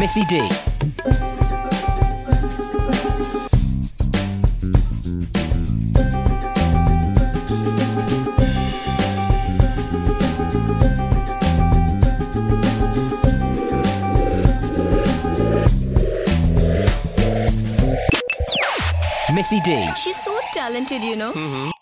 Missy D. Missy D. She's so talented, you know. hot,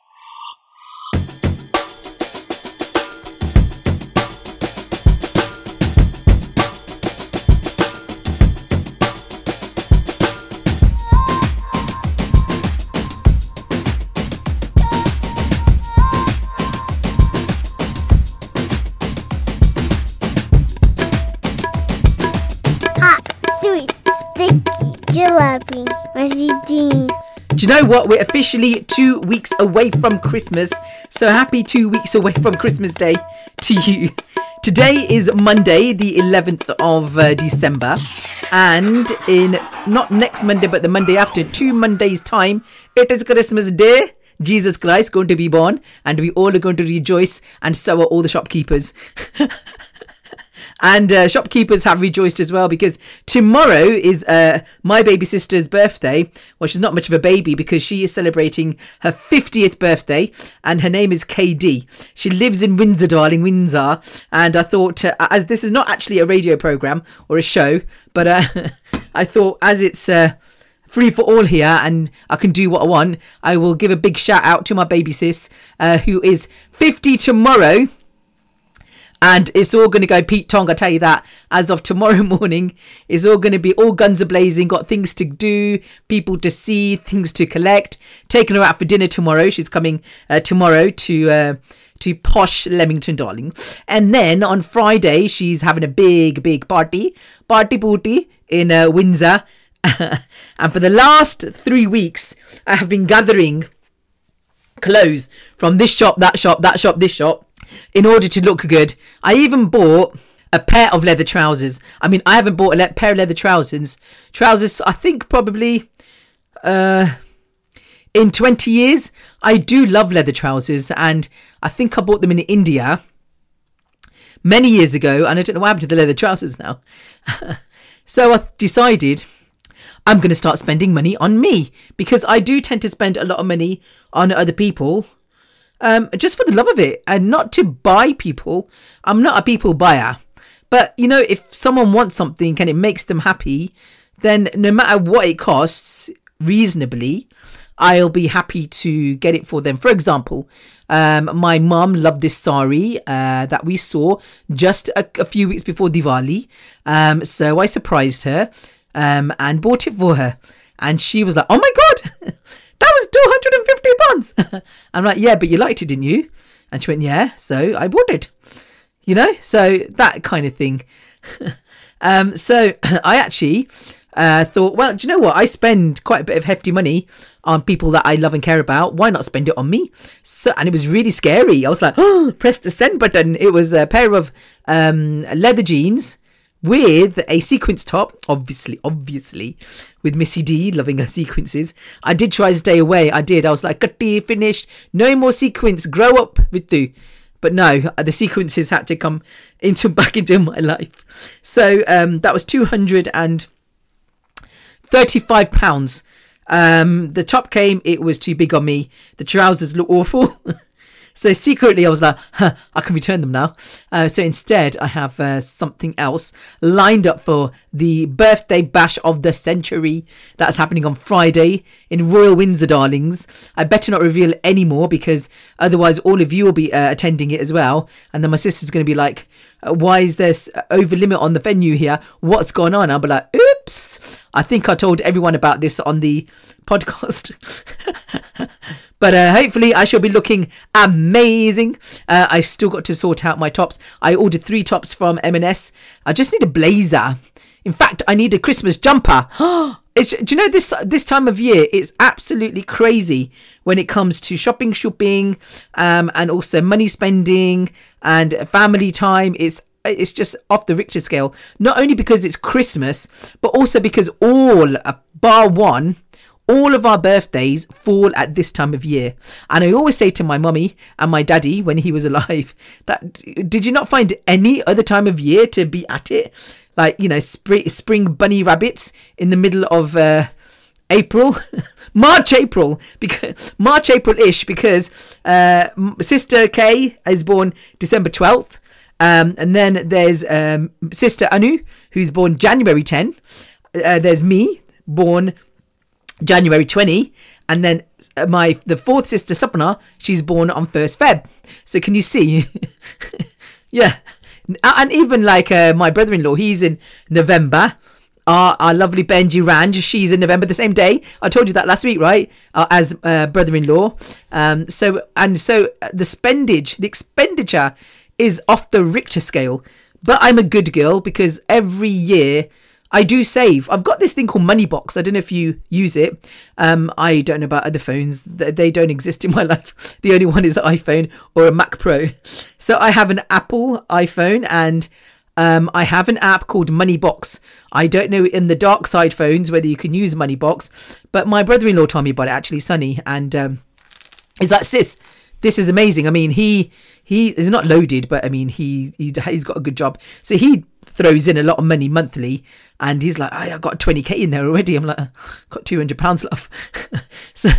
what? We're officially two weeks away from Christmas. So happy two weeks away from Christmas Day to you. Today is Monday, the 11th of uh, December. And in not next Monday, but the Monday after, two Mondays' time, it is Christmas Day. Jesus Christ going to be born, and we all are going to rejoice, and so are all the shopkeepers. And uh, shopkeepers have rejoiced as well because tomorrow is uh, my baby sister's birthday. Well, she's not much of a baby because she is celebrating her 50th birthday and her name is KD. She lives in Windsor, darling, Windsor. And I thought, uh, as this is not actually a radio program or a show, but uh, I thought as it's. Uh, free for all here and I can do what I want. I will give a big shout out to my baby sis, uh, who is 50 tomorrow and it's all going to go Pete Tong. I tell you that as of tomorrow morning, it's all going to be all guns are blazing. Got things to do, people to see, things to collect. Taking her out for dinner tomorrow. She's coming uh, tomorrow to. Uh, to posh Leamington, darling. And then on Friday, she's having a big, big party, party booty in uh, Windsor. and for the last three weeks, I have been gathering clothes from this shop, that shop, that shop, this shop in order to look good. I even bought a pair of leather trousers. I mean, I haven't bought a le- pair of leather trousers. Trousers, I think probably uh in 20 years. I do love leather trousers and I think I bought them in India many years ago and I don't know what happened to the leather trousers now. so I decided I'm going to start spending money on me because I do tend to spend a lot of money on other people um, just for the love of it and not to buy people. I'm not a people buyer. But, you know, if someone wants something and it makes them happy, then no matter what it costs, reasonably, I'll be happy to get it for them. For example, um, my mum loved this sari uh, that we saw just a, a few weeks before Diwali. Um, so I surprised her um, and bought it for her. And she was like, oh my God, that was 250 pounds. I'm like, yeah, but you liked it, didn't you? And she went, yeah. So I bought it, you know, so that kind of thing. um, so I actually uh, thought, well, do you know what? I spend quite a bit of hefty money on people that I love and care about. Why not spend it on me? So, and it was really scary. I was like, oh, press the send button. It was a pair of um, leather jeans with a sequence top, obviously, obviously, with Missy D loving her sequences. I did try to stay away. I did. I was like, Katti, finished. No more sequence. Grow up, Vitu. But no, the sequences had to come into back into my life. So um, that was two hundred and thirty-five pounds. Um, the top came. It was too big on me. The trousers look awful. So secretly, I was like, huh, I can return them now. Uh, so instead, I have uh, something else lined up for the birthday bash of the century that's happening on Friday in Royal Windsor, darlings. I better not reveal any more because otherwise, all of you will be uh, attending it as well. And then my sister's going to be like, why is there over limit on the venue here? What's going on? I'll be like, oops. I think I told everyone about this on the podcast. but uh, hopefully I shall be looking amazing. Uh, I've still got to sort out my tops. I ordered three tops from M&S. I just need a blazer. In fact, I need a Christmas jumper. It's, do you know this this time of year? It's absolutely crazy when it comes to shopping, shopping, um, and also money spending and family time. It's it's just off the Richter scale. Not only because it's Christmas, but also because all uh, bar one all of our birthdays fall at this time of year. And I always say to my mummy and my daddy when he was alive that did you not find any other time of year to be at it? Like you know spring spring bunny rabbits in the middle of uh, April, March, April, because March, April ish, because uh, sister Kay is born December twelfth, um, and then there's um, sister Anu who's born January ten. Uh, there's me born January 20 and then uh, my the fourth sister Sapna she's born on 1st Feb so can you see yeah and even like uh, my brother-in-law he's in November. Our, our lovely Benji Ranj she's in November the same day. I told you that last week right? Uh, as uh, brother-in-law. Um so and so uh, the spendage the expenditure is off the Richter scale. But I'm a good girl because every year I do save. I've got this thing called Moneybox. I don't know if you use it. Um, I don't know about other phones. They don't exist in my life. The only one is an iPhone or a Mac Pro. So I have an Apple iPhone and um, I have an app called Moneybox. I don't know in the dark side phones whether you can use Moneybox, but my brother-in-law told me about it actually, Sunny, and um, He's like, sis, this is amazing. I mean, he he is not loaded, but I mean, he, he he's got a good job. So he throws in a lot of money monthly, and he's like, I got twenty k in there already. I'm like, got two hundred pounds left. so.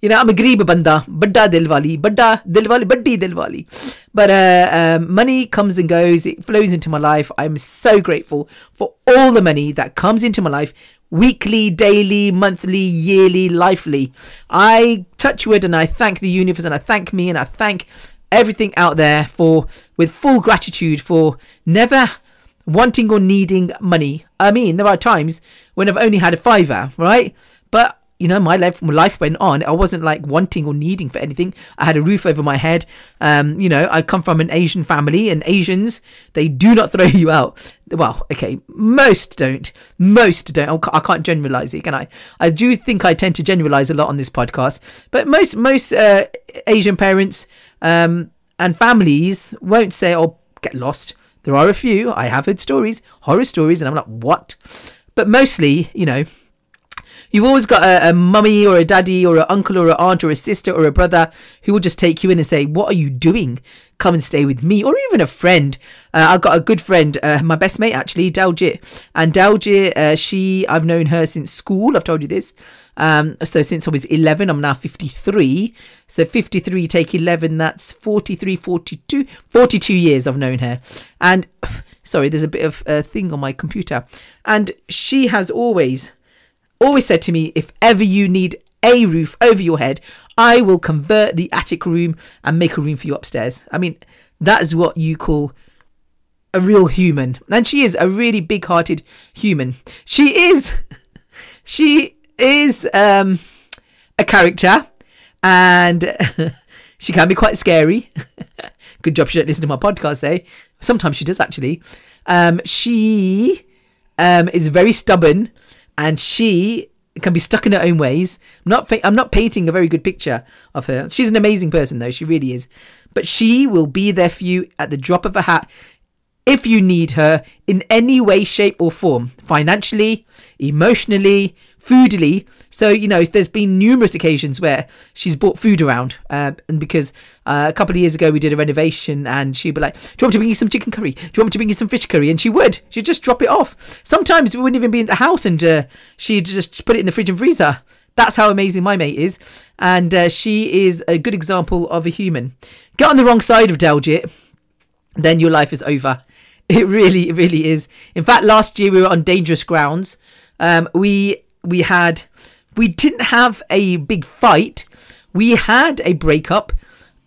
You know, I'm a greeb banda, badda dil wali, badda dil wali, baddi dil wali. But uh, um, money comes and goes, it flows into my life. I'm so grateful for all the money that comes into my life weekly, daily, monthly, yearly, lifely. I touch wood and I thank the universe and I thank me and I thank everything out there for with full gratitude for never wanting or needing money. I mean, there are times when I've only had a fiver, right? But you know, my life my life went on. I wasn't like wanting or needing for anything. I had a roof over my head. Um, you know, I come from an Asian family, and Asians they do not throw you out. Well, okay, most don't. Most don't. I can't generalize it, can I? I do think I tend to generalize a lot on this podcast, but most most uh, Asian parents um, and families won't say, "Oh, get lost." There are a few. I have heard stories, horror stories, and I'm like, "What?" But mostly, you know, You've always got a, a mummy or a daddy or an uncle or an aunt or a sister or a brother who will just take you in and say, What are you doing? Come and stay with me. Or even a friend. Uh, I've got a good friend, uh, my best mate actually, Daljit. And Daljit, uh, she, I've known her since school. I've told you this. Um, so since I was 11, I'm now 53. So 53 take 11, that's 43, 42, 42 years I've known her. And sorry, there's a bit of a thing on my computer. And she has always always said to me, if ever you need a roof over your head, I will convert the attic room and make a room for you upstairs. I mean, that is what you call a real human. And she is a really big hearted human. She is, she is um, a character and she can be quite scary. Good job she don't listen to my podcast, eh? Sometimes she does actually. Um, she um, is very stubborn and she can be stuck in her own ways. I'm not I'm not painting a very good picture of her. She's an amazing person though, she really is. But she will be there for you at the drop of a hat if you need her in any way, shape, or form, financially, emotionally, foodily. So, you know, there's been numerous occasions where she's brought food around. Uh, and because uh, a couple of years ago we did a renovation and she'd be like, Do you want me to bring you some chicken curry? Do you want me to bring you some fish curry? And she would. She'd just drop it off. Sometimes we wouldn't even be in the house and uh, she'd just put it in the fridge and freezer. That's how amazing my mate is. And uh, she is a good example of a human. Get on the wrong side of Daljit, then your life is over. It really, it really is. In fact, last year we were on dangerous grounds. Um, we we had we didn't have a big fight. We had a breakup.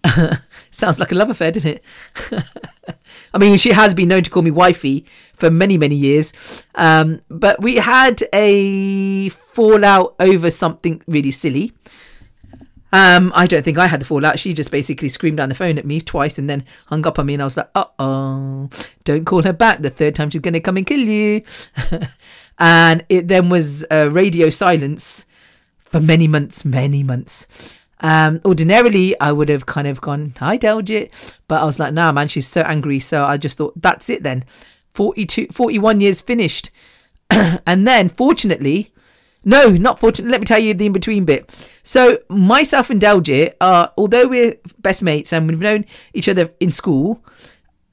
Sounds like a love affair, doesn't it? I mean, she has been known to call me wifey for many, many years. Um, but we had a fallout over something really silly. Um, I don't think I had the fallout. She just basically screamed down the phone at me twice and then hung up on me. And I was like, uh oh, don't call her back. The third time she's going to come and kill you. and it then was uh, radio silence for many months, many months. Um, ordinarily, I would have kind of gone, hi, Daljit. But I was like, nah, man, she's so angry. So I just thought, that's it then. 42, 41 years finished. and then, fortunately, no, not fortunately. Let me tell you the in between bit. So myself and Daljit are, although we're best mates and we've known each other in school,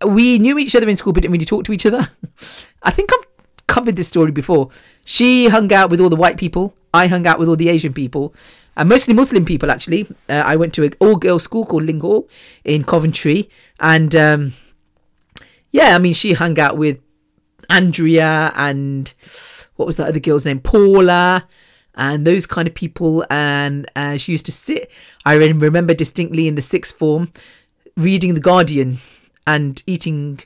we knew each other in school but didn't really talk to each other. I think I've covered this story before. She hung out with all the white people. I hung out with all the Asian people, and mostly Muslim people. Actually, uh, I went to an all-girls school called Lyng Hall in Coventry, and um, yeah, I mean, she hung out with Andrea and what was that other girl's name, Paula, and those kind of people. And uh, she used to sit. I remember distinctly in the sixth form, reading the Guardian and eating,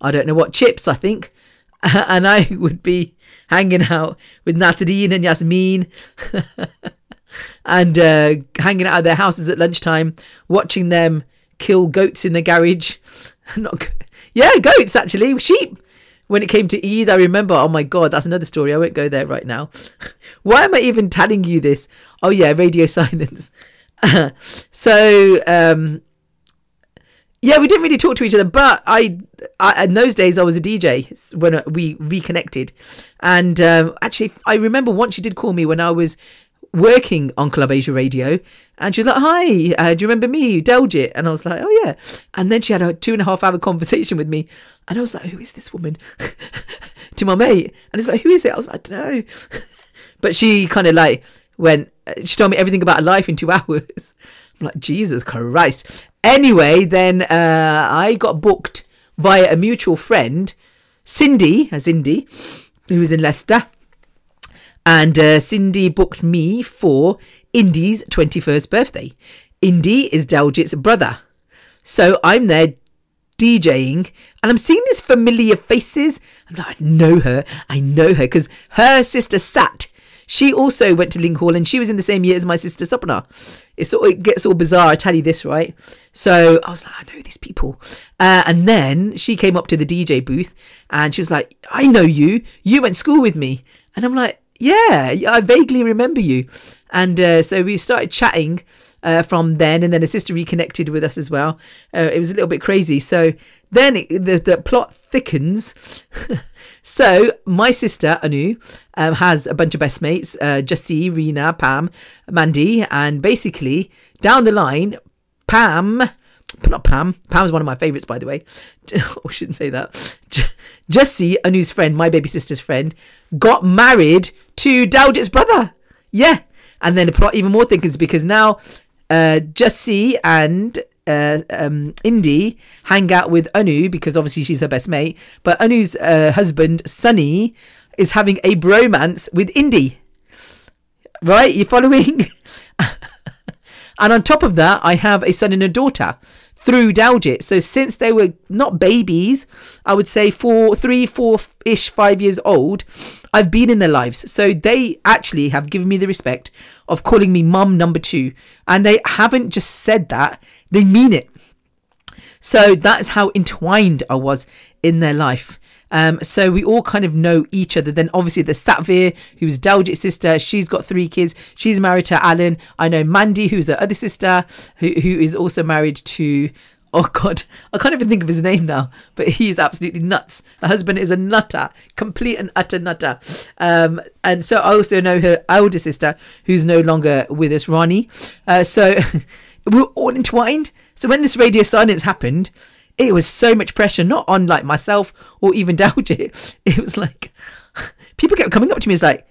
I don't know what chips. I think and I would be hanging out with Nasreen and Yasmin and uh, hanging out at their houses at lunchtime, watching them kill goats in the garage. Not, go- yeah, goats actually, sheep. When it came to Eid, I remember. Oh my God, that's another story. I won't go there right now. Why am I even telling you this? Oh yeah, radio silence. so um, yeah, we didn't really talk to each other, but I, I in those days I was a DJ when we reconnected, and um, actually I remember once she did call me when I was working on Club Asia Radio, and she was like, "Hi, uh, do you remember me, Daljit?" And I was like, "Oh yeah," and then she had a two and a half hour conversation with me, and I was like, "Who is this woman?" to my mate, and it's like, "Who is it?" I was like, "I don't know," but she kind of like went. She told me everything about her life in two hours. I'm like, Jesus Christ. Anyway, then uh, I got booked via a mutual friend, Cindy, as Indy, who was in Leicester. And uh, Cindy booked me for Indy's 21st birthday. Indy is Daljit's brother. So I'm there DJing and I'm seeing these familiar faces. I'm like, I know her. I know her because her sister Sat she also went to Lyng Hall and she was in the same year as my sister Sapna. It's all, it gets all bizarre. I tell you this, right? So I was like, I know these people. Uh, and then she came up to the DJ booth and she was like, I know you. You went school with me. And I'm like, yeah, I vaguely remember you. And uh, so we started chatting uh, from then, and then a sister reconnected with us as well. Uh, it was a little bit crazy. So then it, the the plot thickens. so my sister Anu um, has a bunch of best mates: uh, Jussie, Rena, Pam, Mandy, and basically down the line, Pam. Not Pam. Pam's one of my favourites, by the way. oh, I shouldn't say that. Jessie, Anu's friend, my baby sister's friend, got married to Daljit's brother. Yeah. And then the plot even more thickens because now uh, Jussie and uh, um, Indy hang out with Anu because obviously she's her best mate. But Anu's uh, husband, Sunny, is having a bromance with Indy. Right? You following? and on top of that, I have a son and a daughter through Daljit. So since they were not babies, I would say four, three, four ish, five years old, I've been in their lives. So they actually have given me the respect of calling me mum number two. And they haven't just said that, they mean it. So that's how entwined I was in their life. Um, so we all kind of know each other. Then obviously there's Satvir, who's Daljit's sister. She's got three kids. She's married to Alan. I know Mandy, who's her other sister, who, who is also married to Oh God, I can't even think of his name now, but he is absolutely nuts. Her husband is a nutter, complete and utter nutter. Um, and so I also know her older sister, who's no longer with us, Ronnie. Uh, so we we're all entwined. So when this radio silence happened, it was so much pressure, not on like myself or even Daljit. It was like people kept coming up to me as like,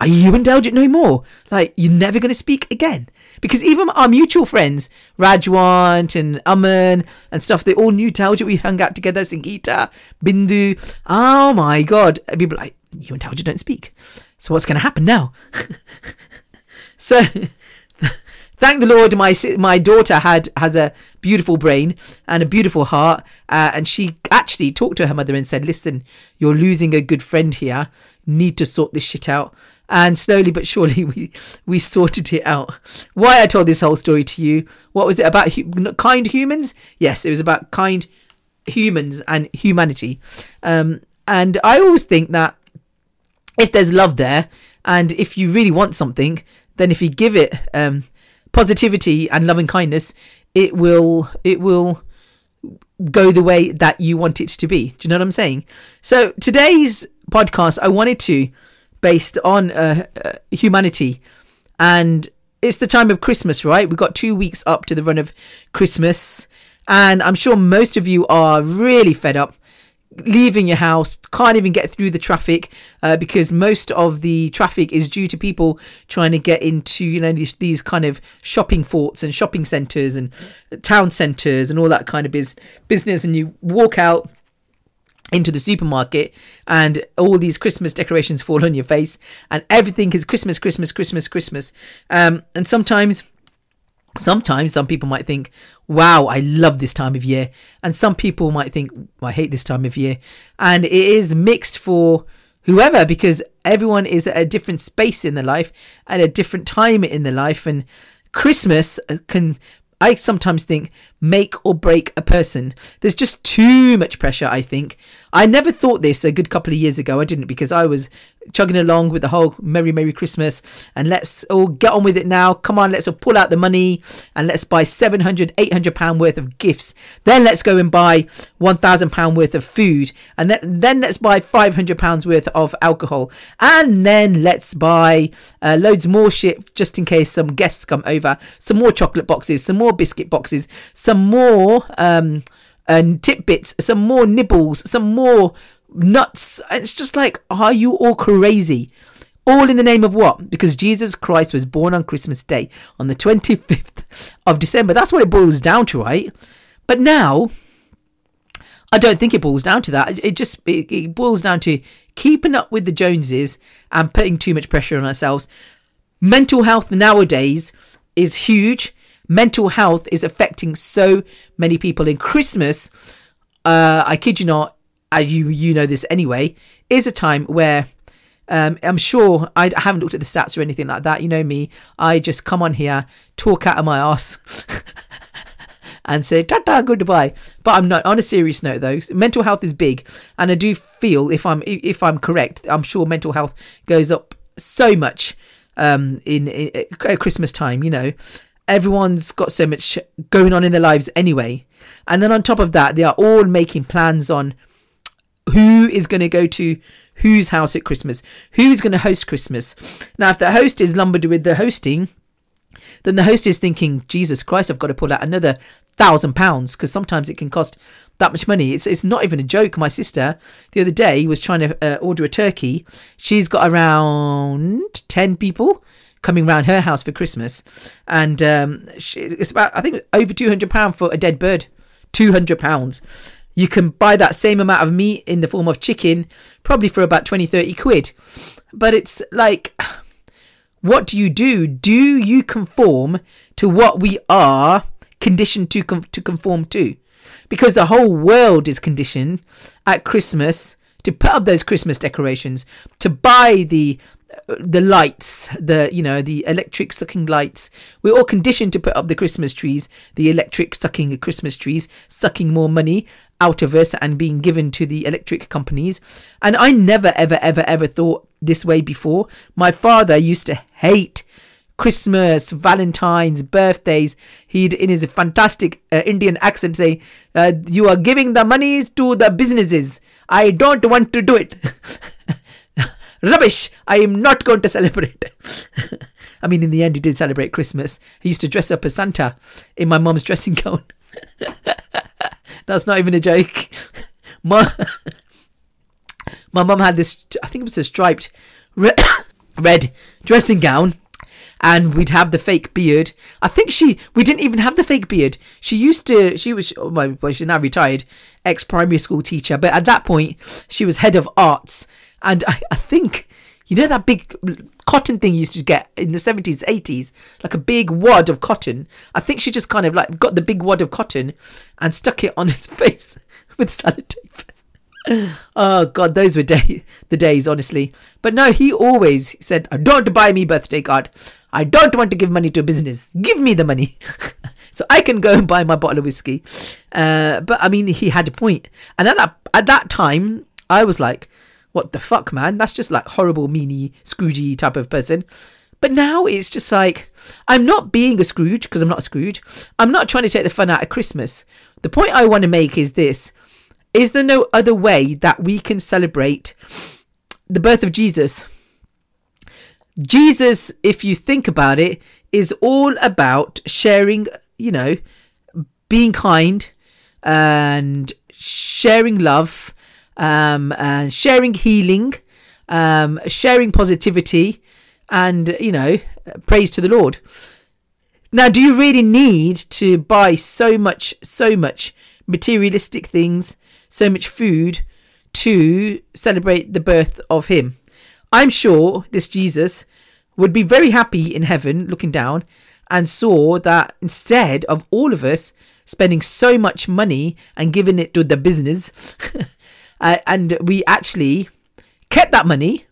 "Are you and Daljit no more? Like you're never going to speak again?" Because even our mutual friends, Rajwant and Aman and stuff, they all knew Daljit. We hung out together, Singita, Bindu. Oh my god! People like, "You and Daljit don't speak." So what's going to happen now? so thank the Lord, my my daughter had has a beautiful brain and a beautiful heart, uh, and she actually talked to her mother and said, "Listen, you're losing a good friend here. Need to sort this shit out." And slowly but surely, we we sorted it out. Why I told this whole story to you? What was it about? Hu- kind humans? Yes, it was about kind humans and humanity. Um, and I always think that if there's love there, and if you really want something, then if you give it um, positivity and loving kindness, it will it will go the way that you want it to be. Do you know what I'm saying? So today's podcast, I wanted to based on uh, uh, humanity, and it's the time of Christmas, right? We've got two weeks up to the run of Christmas, and I'm sure most of you are really fed up leaving your house, can't even get through the traffic uh, because most of the traffic is due to people trying to get into you know these these kind of shopping forts and shopping centres and town centres and all that kind of biz- business. And you walk out into the supermarket and all these christmas decorations fall on your face and everything is christmas christmas christmas christmas. Um, and sometimes sometimes some people might think wow i love this time of year. And some people might think i hate this time of year. And it is mixed for whoever because everyone is at a different space in their life at a different time in their life. And christmas can I sometimes think make or break a person. There's just too much pressure, I think. I never thought this a good couple of years ago. I didn't because I was chugging along with the whole Merry Merry Christmas and let's all get on with it now. Come on, let's all pull out the money and let's buy 700, 800 pound worth of gifts. Then let's go and buy 1000 pound worth of food and then, then let's buy 500 pounds worth of alcohol and then let's buy uh, loads more shit just in case some guests come over. Some more chocolate boxes, some more biscuit boxes, some more um and tidbits, some more nibbles, some more nuts. It's just like, are you all crazy? All in the name of what? Because Jesus Christ was born on Christmas Day, on the 25th of December. That's what it boils down to, right? But now, I don't think it boils down to that. It just it, it boils down to keeping up with the Joneses and putting too much pressure on ourselves. Mental health nowadays is huge mental health is affecting so many people. In Christmas, uh, I kid you not, uh, you you know this anyway, is a time where um, I'm sure I haven't looked at the stats or anything like that. You know me, I just come on here, talk out of my ass. and say ta goodbye. But I'm not on a serious note though. Mental health is big, and I do feel if I'm if I'm correct, I'm sure mental health goes up so much um, in, in, in Christmas time. You know, everyone's got so much going on in their lives anyway. And then on top of that, they are all making plans on who is going to go to whose house at Christmas, who is going to host Christmas. Now, if the host is lumbered with the hosting, then the host is thinking, Jesus Christ, I've got to pull out another thousand pounds because sometimes it can cost that much money. It's it's not even a joke. My sister the other day was trying to uh, order a turkey. She's got around ten people coming round her house for Christmas, and um, she, it's about I think over two hundred pound for a dead bird. Two hundred pounds. You can buy that same amount of meat in the form of chicken, probably for about 20, 30 quid. But it's like, what do you do? Do you conform to what we are conditioned to com- to conform to? Because the whole world is conditioned at Christmas to put up those Christmas decorations, to buy the the lights, the you know the electric sucking lights. We're all conditioned to put up the Christmas trees, the electric sucking Christmas trees, sucking more money out of us and being given to the electric companies. And I never ever ever ever thought this way before. My father used to hate Christmas, Valentine's, birthdays. He'd, in his fantastic uh, Indian accent, say, uh, You are giving the money to the businesses. I don't want to do it. Rubbish! I am not going to celebrate. I mean, in the end, he did celebrate Christmas. He used to dress up as Santa in my mum's dressing gown. That's not even a joke. My, my mum had this, I think it was a striped red, dressing gown and we'd have the fake beard. I think she, we didn't even have the fake beard. She used to, she was, well, she's now retired, ex primary school teacher, but at that point, she was head of arts and I, I think, you know, that big cotton thing you used to get in the 70s, 80s, like a big wad of cotton. I think she just kind of like got the big wad of cotton and stuck it on his face with sellotape. oh god, those were day- the days, honestly. But no, he always said, "Don't buy me birthday card. I don't want to give money to a business. Give me the money." so I can go and buy my bottle of whiskey. Uh, but I mean, he had a point, and at that at that time, I was like, what the fuck, man? That's just like horrible, meanie, Scroogey type of person. But now it's just like, I'm not being a Scrooge because I'm not a Scrooge. I'm not trying to take the fun out of Christmas. The point I want to make is this Is there no other way that we can celebrate the birth of Jesus? Jesus, if you think about it, is all about sharing, you know, being kind and sharing love um, uh, sharing healing, um, sharing positivity, and you know, praise to the Lord. Now, do you really need to buy so much, so much materialistic things, so much food to celebrate the birth of Him? I'm sure this Jesus would be very happy in heaven looking down and saw that instead of all of us spending so much money and giving it to the business, uh, and we actually kept that money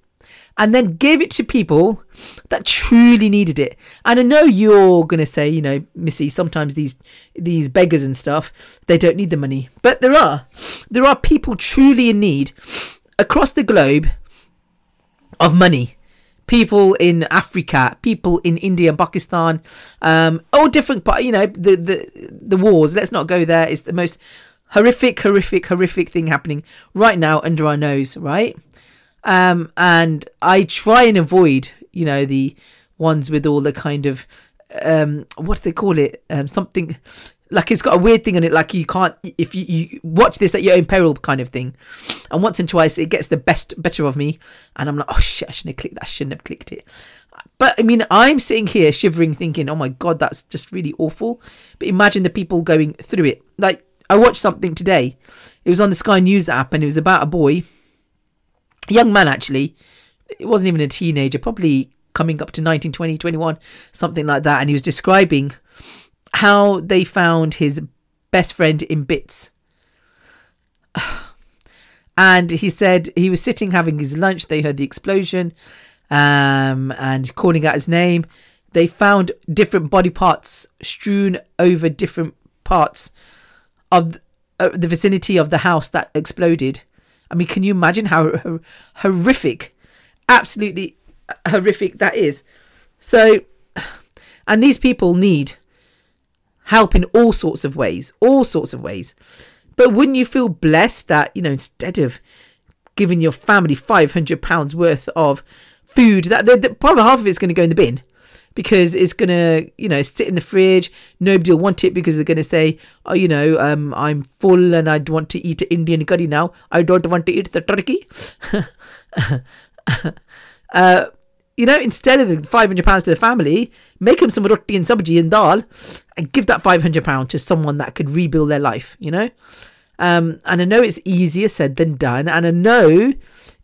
and then gave it to people that truly needed it. And I know you're going to say, you know, Missy, sometimes these these beggars and stuff, they don't need the money. But there are. There are people truly in need across the globe of money. People in Africa, people in India and Pakistan, um, all different, you know, the, the the wars. Let's not go there. It's the most horrific, horrific, horrific thing happening right now under our nose, right? Um, and I try and avoid, you know, the ones with all the kind of um, what do they call it? Um, something like it's got a weird thing on it, like you can't if you, you watch this at your own peril kind of thing. And once and twice it gets the best better of me, and I'm like, oh shit, I shouldn't have clicked that. I shouldn't have clicked it. But I mean, I'm sitting here shivering, thinking, oh my god, that's just really awful. But imagine the people going through it. Like I watched something today. It was on the Sky News app, and it was about a boy a young man actually. It wasn't even a teenager probably coming up to 19 20 21 something like that. And he was describing how they found his best friend in bits. And he said he was sitting having his lunch. They heard the explosion um, and calling out his name. They found different body parts strewn over different parts of uh, the vicinity of the house that exploded I mean, can you imagine how horrific, absolutely horrific that is? So, and these people need help in all sorts of ways, all sorts of ways. But wouldn't you feel blessed that, you know, instead of giving your family £500 worth of food, that, that probably half of it's going to go in the bin because it's gonna you know sit in the fridge. Nobody will want it because they're gonna say oh you know um i'm full and i want to eat indian curry now. I don't want to eat the turkey. Uh you know, instead of the five hundred pounds to the family, make them some roti and sabji and dal, and give that five hundred pound to someone that could rebuild their life. You know, um, and I know it's easier said than done, and I know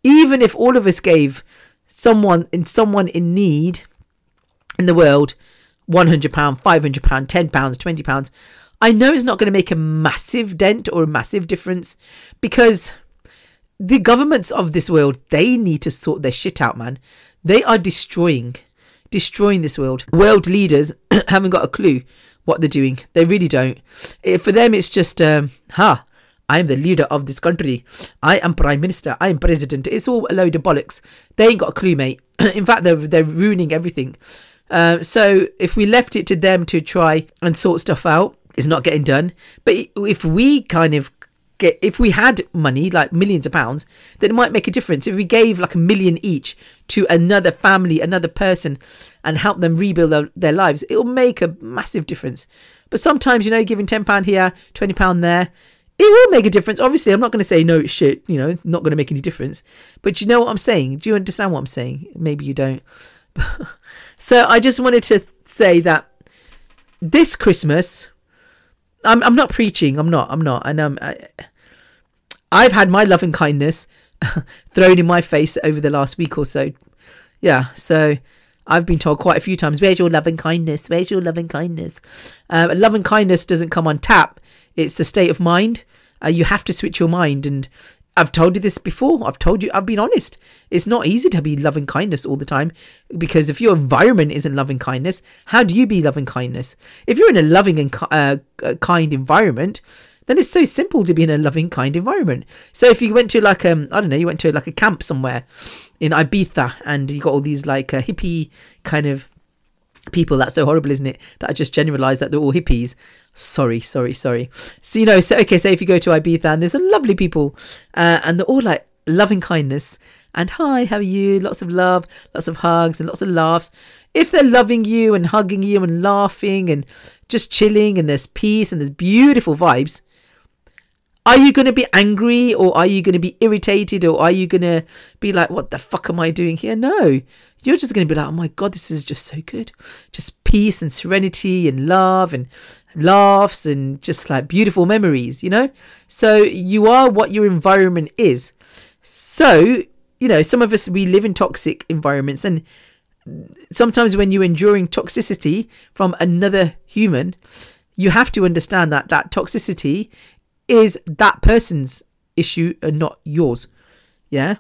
even if all of us gave someone in someone in need in the world £100, £500, £10, £20, I know it's not going to make a massive dent or a massive difference because the governments of this world, they need to sort their shit out, man. They are destroying, destroying this world. World leaders haven't got a clue what they're doing. They really don't. For them, it's just, um, ha, I'm the leader of this country. I am prime minister. I am president. It's all a load of bollocks. They ain't got a clue, mate. In fact, they're, they're ruining everything. Uh, so if we left it to them to try and sort stuff out, it's not getting done. But if we kind of get, if we had money, like millions of pounds, then it might make a difference. If we gave like a million each to another family, another person, and help them rebuild their, their lives, it'll make a massive difference. But sometimes, you know, giving £10 here, £20 there, it will make a difference. Obviously, I'm not going to say no, shit, you know, not going to make any difference. But you know what I'm saying? Do you understand what I'm saying? Maybe you don't. So I just wanted to say that this Christmas, I'm I'm not preaching. I'm not. I'm not. And um, I, I've had my loving kindness thrown in my face over the last week or so. Yeah. So I've been told quite a few times, "Where's your loving kindness? Where's your loving kindness?" Um, loving kindness doesn't come on tap. It's the state of mind. Uh, you have to switch your mind, and I've told you this before. I've told you, I've been honest. It's not easy to be loving kindness all the time because if your environment isn't loving kindness, how do you be loving kindness? If you're in a loving and uh, kind environment, then it's so simple to be in a loving, kind environment. So if you went to like um, I don't know, you went to like a camp somewhere in Ibiza and you got all these like uh, hippie kind of people that's so horrible isn't it that i just generalized that they're all hippies sorry sorry sorry so you know so okay so if you go to ibiza and there's some lovely people uh, and they're all like loving kindness and hi how are you lots of love lots of hugs and lots of laughs if they're loving you and hugging you and laughing and just chilling and there's peace and there's beautiful vibes Are you going to be angry or are you going to be irritated or are you going to be like, what the fuck am I doing here? No, you're just going to be like, oh my God, this is just so good. Just peace and serenity and love and laughs and just like beautiful memories, you know? So you are what your environment is. So, you know, some of us, we live in toxic environments and sometimes when you're enduring toxicity from another human, you have to understand that that toxicity is that person's issue and not yours. Yeah.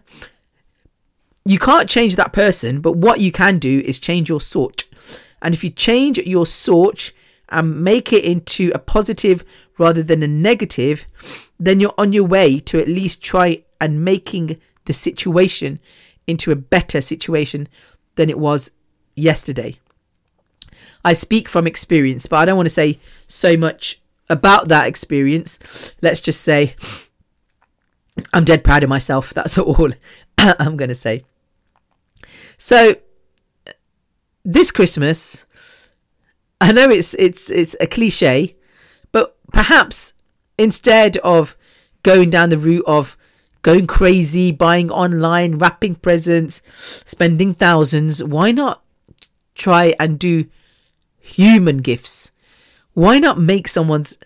You can't change that person, but what you can do is change your sort. And if you change your sort and make it into a positive rather than a negative, then you're on your way to at least try and making the situation into a better situation than it was yesterday. I speak from experience, but I don't want to say so much about that experience. Let's just say I'm dead proud of myself. That's all I'm going to say. So this Christmas, I know it's it's it's a cliche, but perhaps instead of going down the route of going crazy, buying online, wrapping presents, spending thousands, why not try and do human gifts? Why not make someone's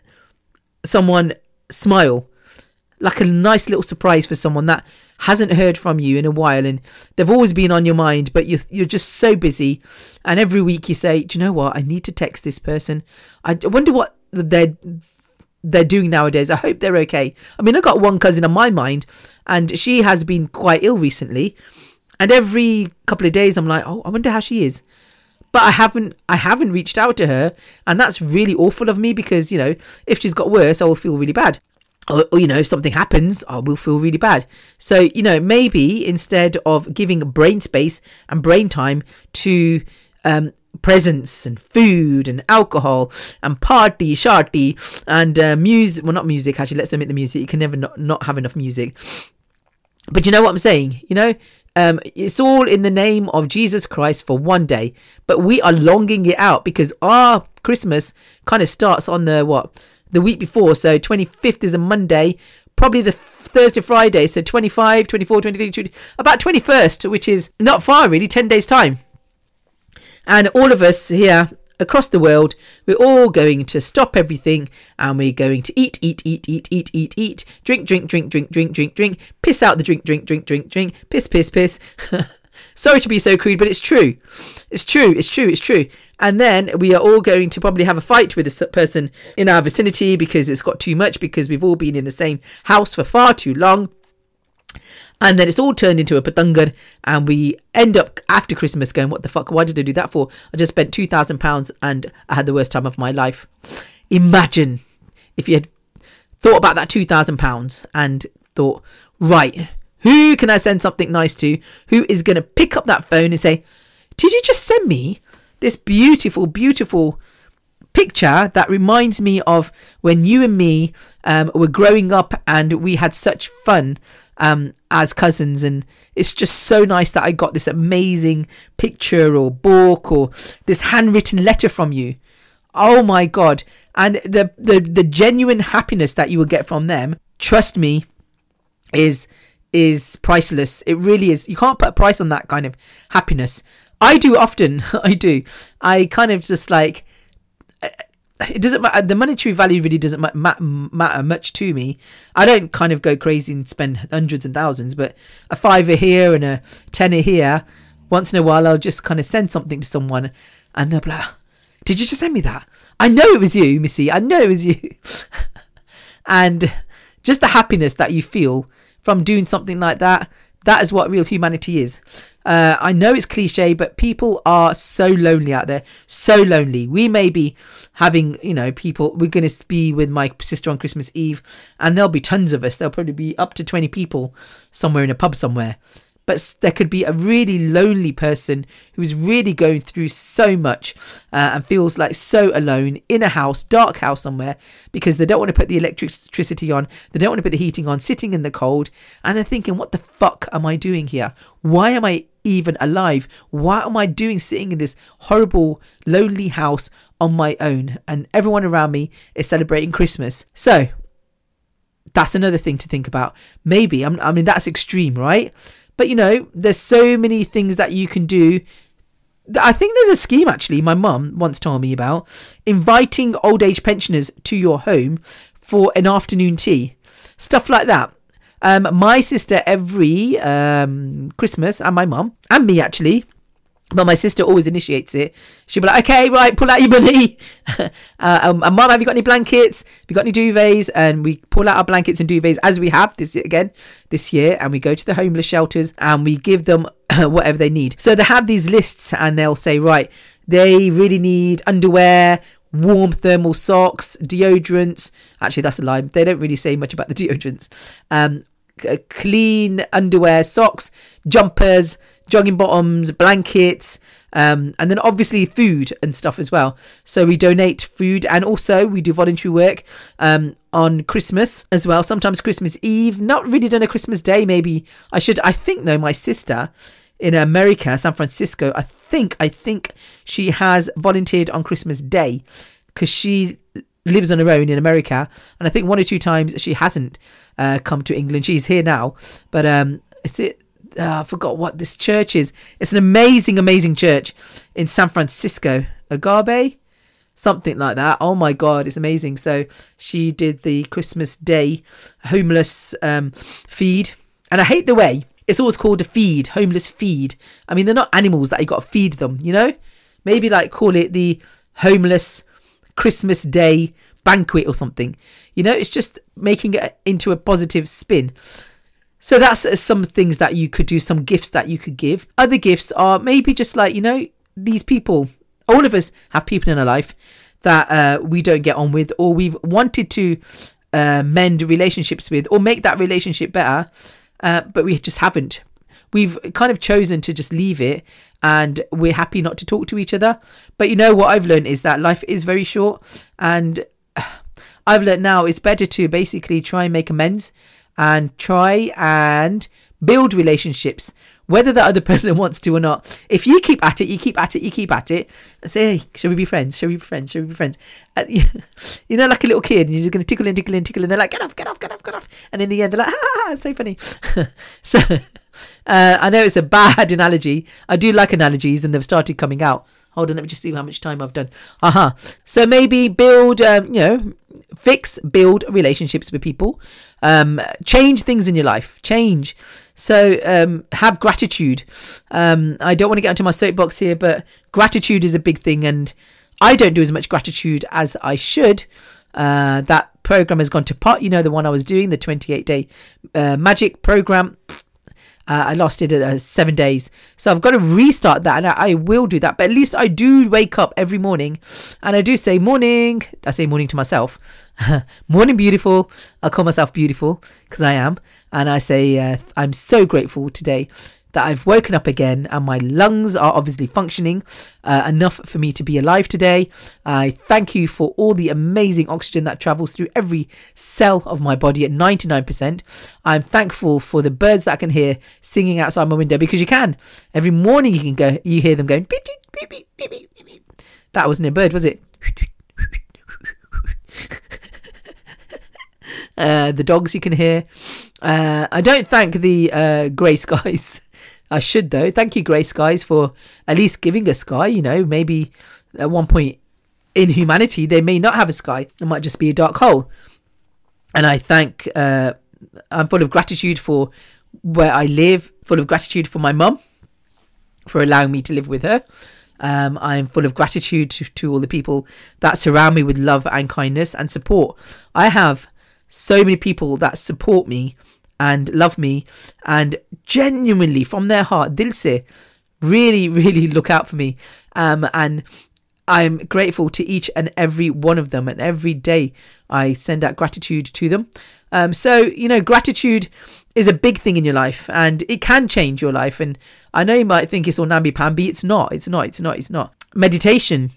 someone smile? Like a nice little surprise for someone that hasn't heard from you in a while and they've always been on your mind, but you're, you're just so busy. And every week you say, Do you know what? I need to text this person. I wonder what they're they're doing nowadays. I hope they're okay. I mean, I got one cousin on my mind, and she has been quite ill recently. And every couple of days, I'm like, oh, I wonder how she is. But I haven't, I haven't reached out to her, and that's really awful of me because you know, if she's got worse, I will feel really bad. Or, or, you know, if something happens, I will feel really bad. So, you know, maybe instead of giving brain space and brain time to um, presents and food and alcohol and party, sharty and uh, music. Well, not music, actually. Let's admit the music. You can never not, not have enough music. But you know what I'm saying? You know, um, it's all in the name of Jesus Christ for one day. But we are longing it out because our Christmas kind of starts on the what? The week before. So 25th is a Monday. Probably the Thursday, Friday. So 25, 24, 23, 20, about 21st, which is not far really, 10 days' time. And all of us here across the world, we're all going to stop everything and we're going to eat, eat, eat, eat, eat, eat, eat, drink, drink, drink, drink, drink, drink, drink, piss out the drink, drink, drink, drink, drink, piss, piss, piss. Sorry to be so crude, but it's true. It's true. It's true. It's true. And then we are all going to probably have a fight with this person in our vicinity because it's got too much because we've all been in the same house for far too long. And then it's all turned into a patangar and we end up after christmas going what the fuck? Why did i do that for? I just spent 2000 pounds and i had the worst time of my life. Imagine if you had thought about that 2000 pounds and thought right who can i send something nice to? Who is going to pick up that phone and say did you just send me this beautiful beautiful picture that reminds me of when you and me um, were growing up and we had such fun um, as cousins. And it's just so nice that I got this amazing picture or book or this handwritten letter from you. Oh my God. And the, the, the genuine happiness that you will get from them, trust me, is is priceless. It really is. You can't put a price on that kind of happiness. I do often. I do. I kind of just like uh, it doesn't matter. The monetary value really doesn't matter much to me. I don't kind of go crazy and spend hundreds and thousands, but a fiver here and a tenner here, once in a while, I'll just kind of send something to someone, and they'll be like, ah, "Did you just send me that? I know it was you, Missy. I know it was you." and just the happiness that you feel from doing something like that. That is what real humanity is. Uh, I know it's cliche, but people are so lonely out there. So lonely. We may be having, you know, people, we're going to be with my sister on Christmas Eve, and there'll be tons of us. There'll probably be up to 20 people somewhere in a pub somewhere but there could be a really lonely person who's really going through so much uh, and feels like so alone in a house, dark house somewhere, because they don't want to put the electricity on, they don't want to put the heating on, sitting in the cold, and they're thinking, what the fuck am I doing here? Why am I even alive? What am I doing sitting in this horrible, lonely house on my own? And everyone around me is celebrating Christmas. So, That's another thing to think about. Maybe, I'm, I mean, that's extreme, right? But you know, there's so many things that you can do. I think there's a scheme actually, my mum once told me about inviting old age pensioners to your home for an afternoon tea. Stuff like that. Um, my sister every um, Christmas, and my mum, and me actually, but my sister always initiates it. She'll be like, okay, right, pull out your money. uh, um, and mum, have you got any blankets? Have you got any duvets? And we pull out our blankets and duvets as we have this again this year. And we go to the homeless shelters and we give them whatever they need. So they have these lists and they'll say, right, they really need underwear, warm thermal socks, deodorants. Actually, that's a lie. They don't really say much about the deodorants. Um, clean underwear, socks, jumpers, jogging bottoms, blankets, um, and then obviously food and stuff as well. So we donate food and also we do voluntary work um, on Christmas as well. Sometimes Christmas Eve. Not really done a Christmas Day. Maybe I should. I think though my sister in America, San Francisco. I think I think she has volunteered on Christmas Day because she lives on her own in America, and I think one or two times she hasn't uh, come to England. She's here now, but um, it's it. Uh, I forgot what this church is. It's an amazing, amazing church in San Francisco, Agape, something like that. Oh my God, it's amazing. So she did the Christmas Day homeless um, feed, and I hate the way it's always called a feed, homeless feed. I mean, they're not animals that you got to feed them, you know? Maybe like call it the homeless Christmas Day banquet or something. You know, it's just making it into a positive spin. So that's uh, some things that you could do, some gifts that you could give. Other gifts are maybe just like, you know, these people, all of us have people in our life that uh, we don't get on with or we've wanted to uh, mend relationships with or make that relationship better uh, but we just haven't. We've kind of chosen to just leave it and we're happy not to talk to each other. But you know what I've learned is that life is very short and I've learned now it's better to basically try and make amends and try and build relationships whether the other person wants to or not. If you keep at it, you keep at it, you keep at it, and say, hey, shall we be friends? Shall we be friends? Shall we be friends? Uh, you know, like a little kid, and you're just going to tickle and tickle and tickle, and they're like, get off, get off, get off, get off. And in the end, they're like, ha ah, so funny. so uh, I know it's a bad analogy. I do like analogies, and they've started coming out. Hold on, let me just see how much time I've done. Aha. Uh-huh. So maybe build, um, you know, fix, build relationships with people, um, change things in your life, change. So um, have gratitude. Um, I don't want to get into my soapbox here, but gratitude is a big thing, and I don't do as much gratitude as I should. Uh, that program has gone to pot. You know the one I was doing, the 28 day uh, magic program. Uh, I lost it uh, seven days. So I've got to restart that and I, I, will do that. But at least I do wake up every morning and I do say, Morning. I say morning to myself. morning, beautiful. I call myself beautiful because I am. And I say, uh, I'm so grateful today that I've woken up again and my lungs are obviously functioning uh, enough for me to be alive today. I thank you for all the amazing oxygen that travels through every cell of my body at 99%. I'm thankful for the birds that I can hear singing outside my window because you can. Every morning you can go, you hear them going beep, beep, beep, beep, beep, beep. That wasn't a bird, was it? uh, the dogs you can hear. Uh, I don't thank the uh, grey skies. I should though. Thank you, grey skies, for at least giving a sky. You know, maybe at one point in humanity they may not have a sky. It might just be a dark hole. And I thank. Uh, I'm full of gratitude for where I live. Full of gratitude for my mum for allowing me to live with her. Um, I'm full of gratitude to, to all the people that surround me with love and kindness and support. I have so many people that support me and love me and genuinely from their heart, dil se, really, really look out for me. Um, and I'm grateful to each and every one of them. And every day I send out gratitude to them. Um, so, you know, gratitude is a big thing in your life and it can change your life. And I know you might think it's all namby pamby. It's not. It's not. It's not. It's not. Meditation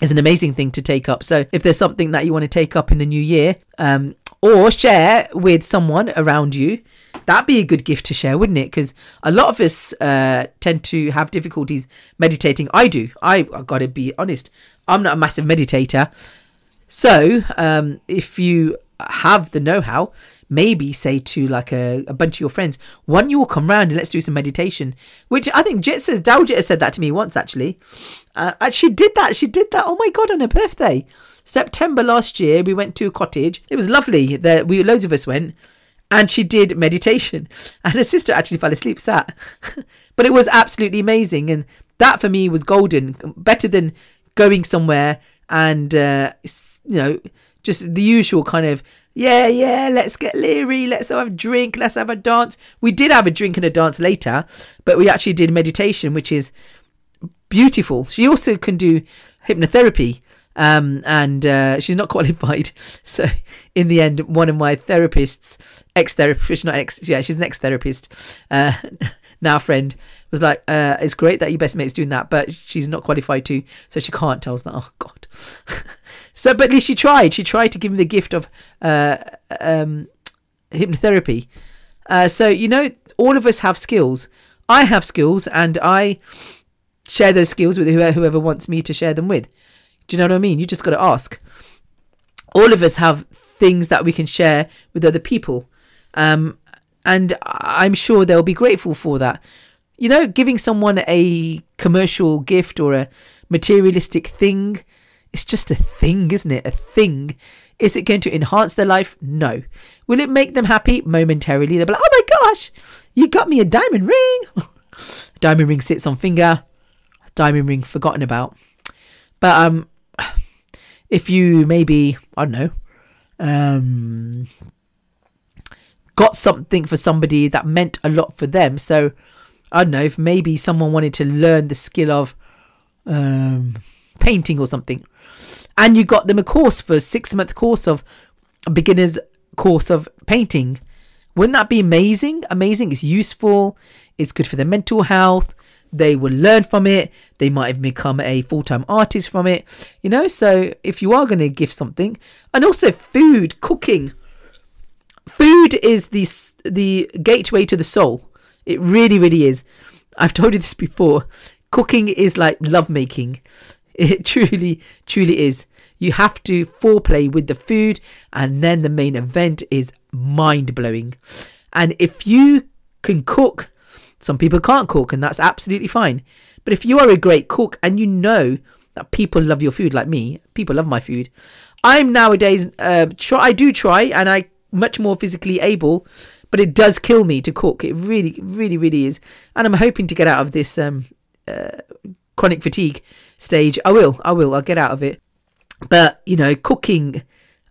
is an amazing thing to take up. So if there's something that you want to take up in the new year, um, or share with someone around you, that'd be a good gift to share, wouldn't it? Because a lot of us uh, tend to have difficulties meditating. I do. I, I gotta be honest. I'm not a massive meditator. So um, if you have the know-how, maybe say to like a, a bunch of your friends, why don't you all come round and let's do some meditation? Which I think Jit says, Daljit said that to me once actually. Uh, and she did that. She did that. Oh my God, on her birthday. September last year, we went to a cottage. It was lovely. There, we loads of us went, and she did meditation. And her sister actually fell asleep sat. but it was absolutely amazing, and that for me was golden. Better than going somewhere and uh, you know just the usual kind of yeah yeah let's get leery let's have a drink let's have a dance we did have a drink and a dance later but we actually did meditation which is beautiful she also can do hypnotherapy um, and uh, she's not qualified. So in the end, one of my therapists, ex-therapist, not ex, yeah, she's an ex-therapist, uh, now friend, was like, uh, "It's great that your best mate's doing that, but she's not qualified to, so she can't." I was like, "Oh God." so, but at least she tried. She tried to give me the gift of uh, um, hypnotherapy. Uh, so you know, all of us have skills. I have skills, and I share those skills with whoever, whoever wants me to share them with. Do you know what I mean? You just got to ask. All of us have things that we can share with other people. Um, and I'm sure they'll be grateful for that. You know, giving someone a commercial gift or a materialistic thing, it's just a thing, isn't it? A thing. Is it going to enhance their life? No. Will it make them happy momentarily? They'll be like, oh my gosh, you got me a diamond ring. diamond ring sits on finger, diamond ring forgotten about. But um, if you maybe I don't know, um, got something for somebody that meant a lot for them. So I don't know if maybe someone wanted to learn the skill of um, painting or something, and you got them a course for a six month course of a beginner's course of painting. Wouldn't that be amazing? Amazing. It's useful. It's good for their mental health they will learn from it they might have become a full-time artist from it you know so if you are going to give something and also food cooking food is the the gateway to the soul it really really is i've told you this before cooking is like lovemaking it truly truly is you have to foreplay with the food and then the main event is mind blowing and if you can cook some people can't cook, and that's absolutely fine. But if you are a great cook and you know that people love your food, like me, people love my food. I'm nowadays uh, try. I do try, and I much more physically able, but it does kill me to cook. It really, really, really is. And I'm hoping to get out of this um, uh, chronic fatigue stage. I will. I will. I'll get out of it. But you know, cooking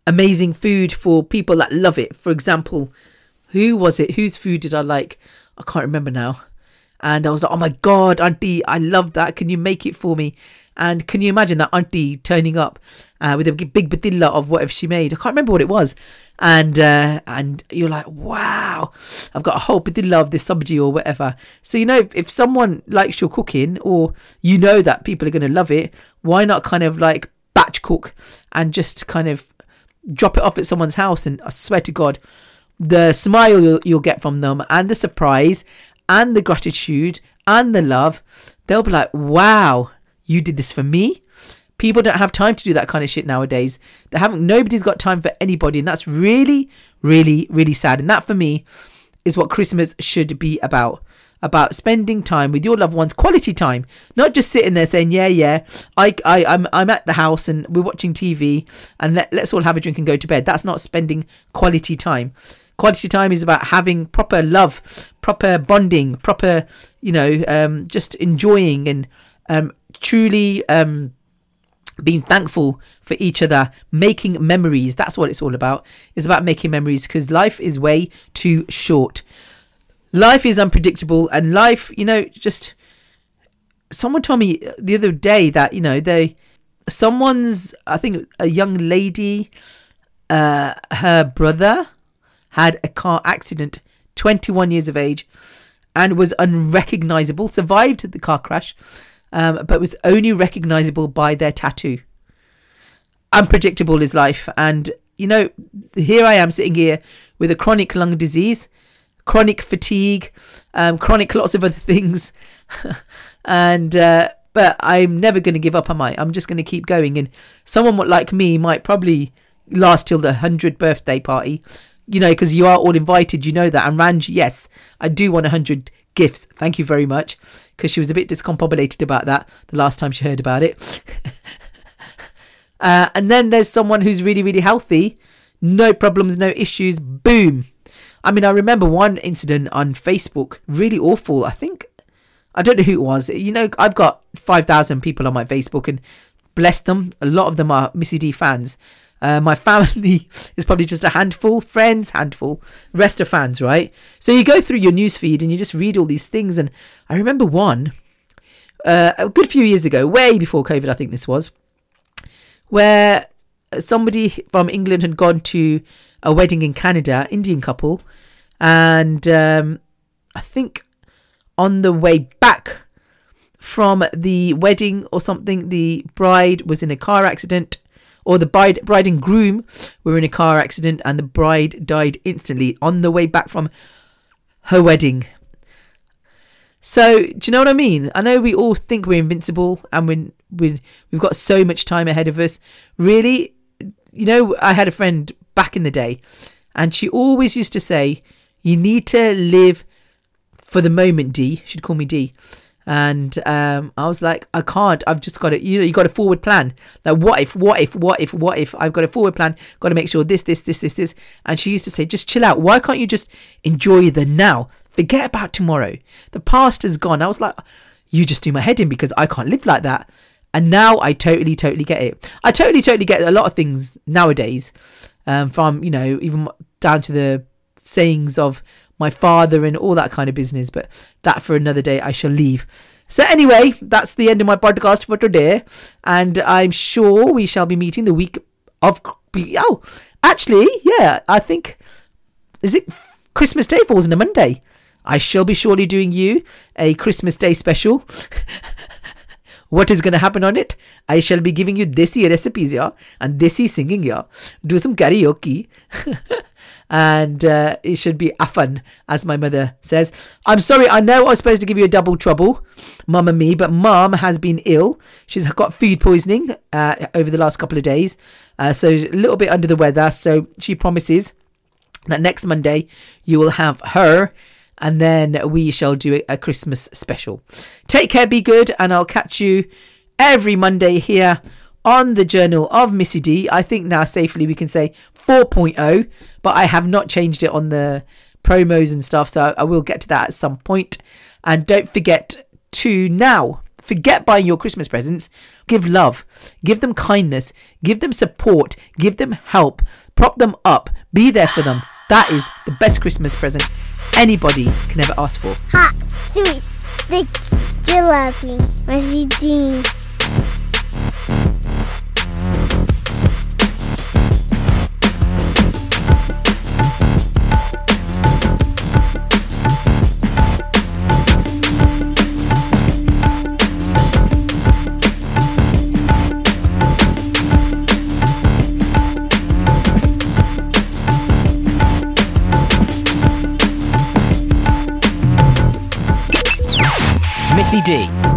amazing food for people that love it. For example, who was it? Whose food did I like? I can't remember now. And I was like, oh my God, Auntie, I love that. Can you make it for me? And can you imagine that Auntie turning up uh, with a big batilla of whatever she made? I can't remember what it was. And uh, and you're like, wow, I've got a whole batilla of this sabji or whatever. So, you know, if, if someone likes your cooking or you know that people are going to love it, why not kind of like batch cook and just kind of drop it off at someone's house? And I swear to God, the smile you'll get from them and the surprise and the gratitude and the love, they'll be like, wow, you did this for me. People don't have time to do that kind of shit nowadays. They haven't, nobody's got time for anybody. And that's really, really, really sad. And that for me is what Christmas should be about about spending time with your loved ones, quality time, not just sitting there saying, "Yeah, yeah, I, I, I'm, I'm at the house and we're watching TV and let, let's all have a drink and go to bed." That's not spending quality time. Quality time is about having proper love, proper bonding, proper, you know, um, just enjoying and um, truly um, being thankful for each other, making memories. That's what it's all about. It's about making memories because life is way too short. Life is unpredictable, and life, you know, just someone told me the other day that you know they someone's I think a young lady, uh, her brother had a car accident, 21 years of age, and was unrecognizable, survived the car crash, um, but was only recognizable by their tattoo. Unpredictable is life. And, you know, here I am sitting here with a chronic lung disease, chronic fatigue, um, chronic lots of other things. and, uh, but I'm never going to give up, am I? I'm just going to keep going. And someone like me might probably last till the 100th birthday party. You know, because you are all invited, you know that. And Ranj, yes, I do want a 100 gifts. Thank you very much. Because she was a bit discombobulated about that the last time she heard about it. uh, and then there's someone who's really, really healthy. No problems, no issues. Boom. I mean, I remember one incident on Facebook, really awful. I think, I don't know who it was. You know, I've got 5,000 people on my Facebook and bless them. A lot of them are Missy D fans. Uh, my family is probably just a handful, friends, handful, rest of fans, right? So you go through your news feed and you just read all these things. And I remember one uh, a good few years ago, way before COVID, I think this was, where somebody from England had gone to a wedding in Canada, Indian couple, and um, I think on the way back from the wedding or something, the bride was in a car accident, or the bride, bride and groom were in a car accident, and the bride died instantly on the way back from her wedding. So, do you know what I mean? I know we all think we're invincible and we we we've got so much time ahead of us. Really, you know, I had a friend back in the day, and she always used to say, "You need to live for the moment." D, she'd call me D, and um, I was like, "I can't. I've just got to. You know, you got a forward plan. Like, what if? What if? What if? What if? I've got a forward plan. Got to make sure this, this, this, this, this." And she used to say, "Just chill out. Why can't you just enjoy the now? Forget about tomorrow. The past is gone." I was like, "You just do my head in because I can't live like that." And now I totally, totally get it. I totally, totally get a lot of things nowadays, um, from you know even down to the sayings of my father and all that kind of business. But that for another day, I shall leave. So anyway, that's the end of my podcast for today, and I'm sure we shall be meeting the week of. Oh, actually, yeah, I think is it Christmas Day falls on a Monday. I shall be surely doing you a Christmas Day special. what is going to happen on it? I shall be giving you desi recipes, yeah, and desi singing, yeah. Do some karaoke. and uh, it should be a fun, as my mother says. I'm sorry, I know I was supposed to give you a double trouble, mum and me, but mum has been ill. She's got food poisoning uh, over the last couple of days, uh, so a little bit under the weather. So she promises that next Monday you will have her and then we shall do a Christmas special. Take care, be good, and I'll catch you every Monday here on the Journal of Missy D. I think now safely we can say 4.0, but I have not changed it on the promos and stuff, so I will get to that at some point. And don't forget to now forget buying your Christmas presents. Give love, give them kindness, give them support, give them help, prop them up, be there for them. That is the best Christmas present anybody can ever ask for. Hot, sweet, sticky, jalebi, Missy D. Missy D.